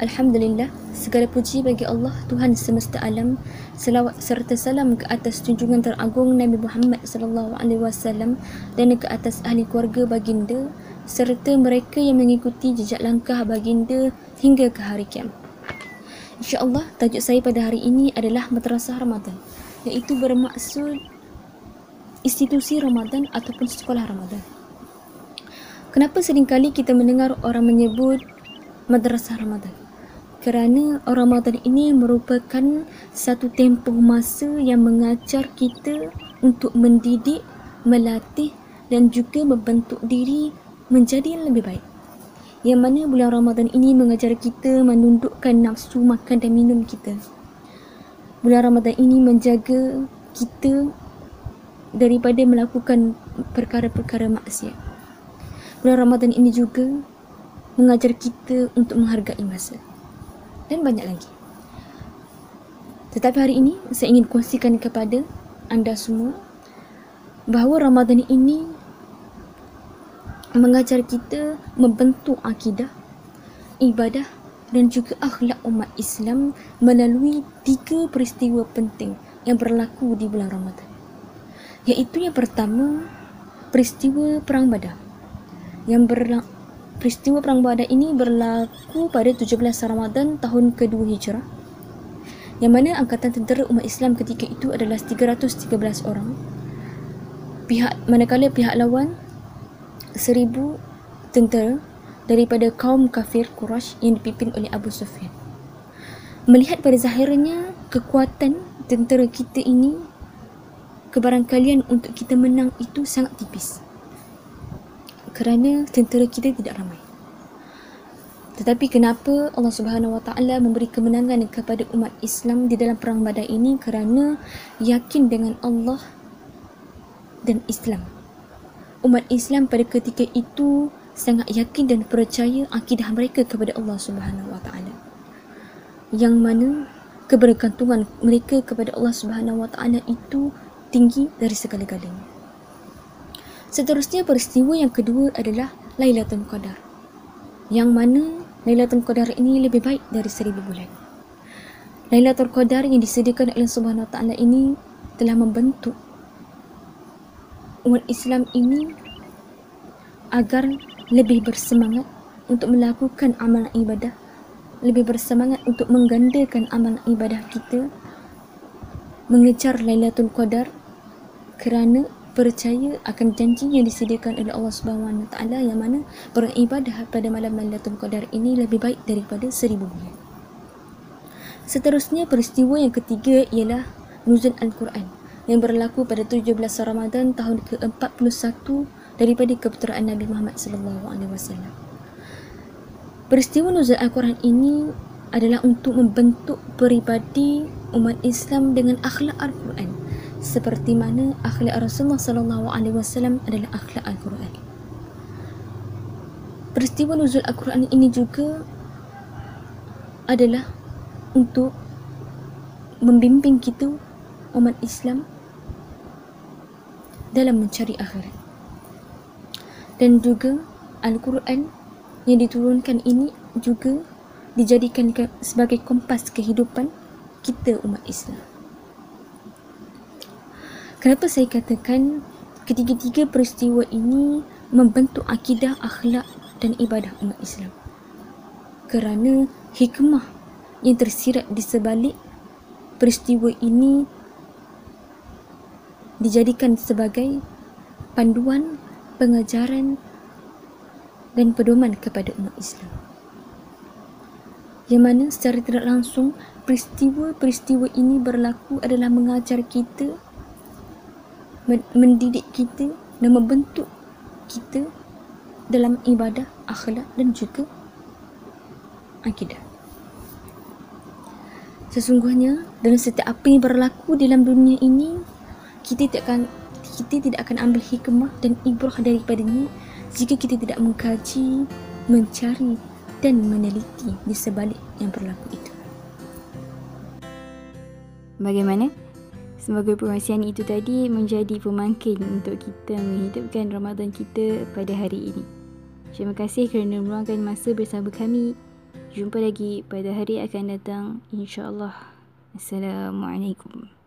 Alhamdulillah, segala puji bagi Allah Tuhan semesta alam. Selawat serta salam ke atas junjungan teragung Nabi Muhammad sallallahu alaihi wasallam dan ke atas ahli keluarga baginda serta mereka yang mengikuti jejak langkah baginda hingga ke hari kiamat. Insya-Allah, tajuk saya pada hari ini adalah Madrasah Ramadan, iaitu bermaksud institusi Ramadan ataupun sekolah Ramadan. Kenapa seringkali kita mendengar orang menyebut Madrasah Ramadan? Kerana Ramadan ini merupakan satu tempoh masa yang mengajar kita untuk mendidik, melatih dan juga membentuk diri menjadi yang lebih baik. Yang mana bulan Ramadan ini mengajar kita menundukkan nafsu makan dan minum kita. Bulan Ramadan ini menjaga kita daripada melakukan perkara-perkara maksiat. Bulan Ramadan ini juga mengajar kita untuk menghargai masa dan banyak lagi. Tetapi hari ini saya ingin kongsikan kepada anda semua bahawa Ramadan ini mengajar kita membentuk akidah, ibadah dan juga akhlak umat Islam melalui tiga peristiwa penting yang berlaku di bulan Ramadan. Iaitu yang pertama, peristiwa Perang Badar yang berlaku Peristiwa Perang Badar ini berlaku pada 17 Ramadan tahun kedua Hijrah yang mana angkatan tentera umat Islam ketika itu adalah 313 orang. Pihak manakala pihak lawan 1000 tentera daripada kaum kafir Quraisy yang dipimpin oleh Abu Sufyan. Melihat pada zahirnya kekuatan tentera kita ini kebarangkalian untuk kita menang itu sangat tipis kerana tentera kita tidak ramai. Tetapi kenapa Allah Subhanahu Wa Taala memberi kemenangan kepada umat Islam di dalam perang Badar ini kerana yakin dengan Allah dan Islam. Umat Islam pada ketika itu sangat yakin dan percaya akidah mereka kepada Allah Subhanahu Wa Taala. Yang mana kebergantungan mereka kepada Allah Subhanahu Wa Taala itu tinggi dari segala-galanya. Seterusnya peristiwa yang kedua adalah Lailatul Qadar. Yang mana Lailatul Qadar ini lebih baik dari seribu bulan. Lailatul Qadar yang disediakan oleh Subhanahu Wa Taala ini telah membentuk umat Islam ini agar lebih bersemangat untuk melakukan amalan ibadah, lebih bersemangat untuk menggandakan amalan ibadah kita mengejar Lailatul Qadar kerana percaya akan janji yang disediakan oleh Allah Subhanahu Wa Taala yang mana beribadah pada malam Lailatul Qadar ini lebih baik daripada seribu bulan. Seterusnya peristiwa yang ketiga ialah nuzul Al-Quran yang berlaku pada 17 Ramadan tahun ke-41 daripada keputeraan Nabi Muhammad sallallahu alaihi wasallam. Peristiwa nuzul Al-Quran ini adalah untuk membentuk peribadi umat Islam dengan akhlak Al-Quran seperti mana akhlak Rasulullah sallallahu alaihi wasallam adalah akhlak Al-Quran. Peristiwa nuzul Al-Quran ini juga adalah untuk membimbing kita umat Islam dalam mencari akhirat. Dan juga Al-Quran yang diturunkan ini juga dijadikan sebagai kompas kehidupan kita umat Islam. Kenapa saya katakan ketiga-tiga peristiwa ini membentuk akidah, akhlak dan ibadah umat Islam? Kerana hikmah yang tersirat di sebalik peristiwa ini dijadikan sebagai panduan, pengajaran dan pedoman kepada umat Islam. Yang mana secara tidak langsung peristiwa-peristiwa ini berlaku adalah mengajar kita mendidik kita dan membentuk kita dalam ibadah, akhlak dan juga akidah. Sesungguhnya dalam setiap apa yang berlaku dalam dunia ini kita tidak akan kita tidak akan ambil hikmah dan ibrah daripadanya jika kita tidak mengkaji, mencari dan meneliti di sebalik yang berlaku itu. Bagaimana? Semoga perkongsian itu tadi menjadi pemangkin untuk kita menghidupkan Ramadan kita pada hari ini. Terima kasih kerana meluangkan masa bersama kami. Jumpa lagi pada hari akan datang insya-Allah. Assalamualaikum.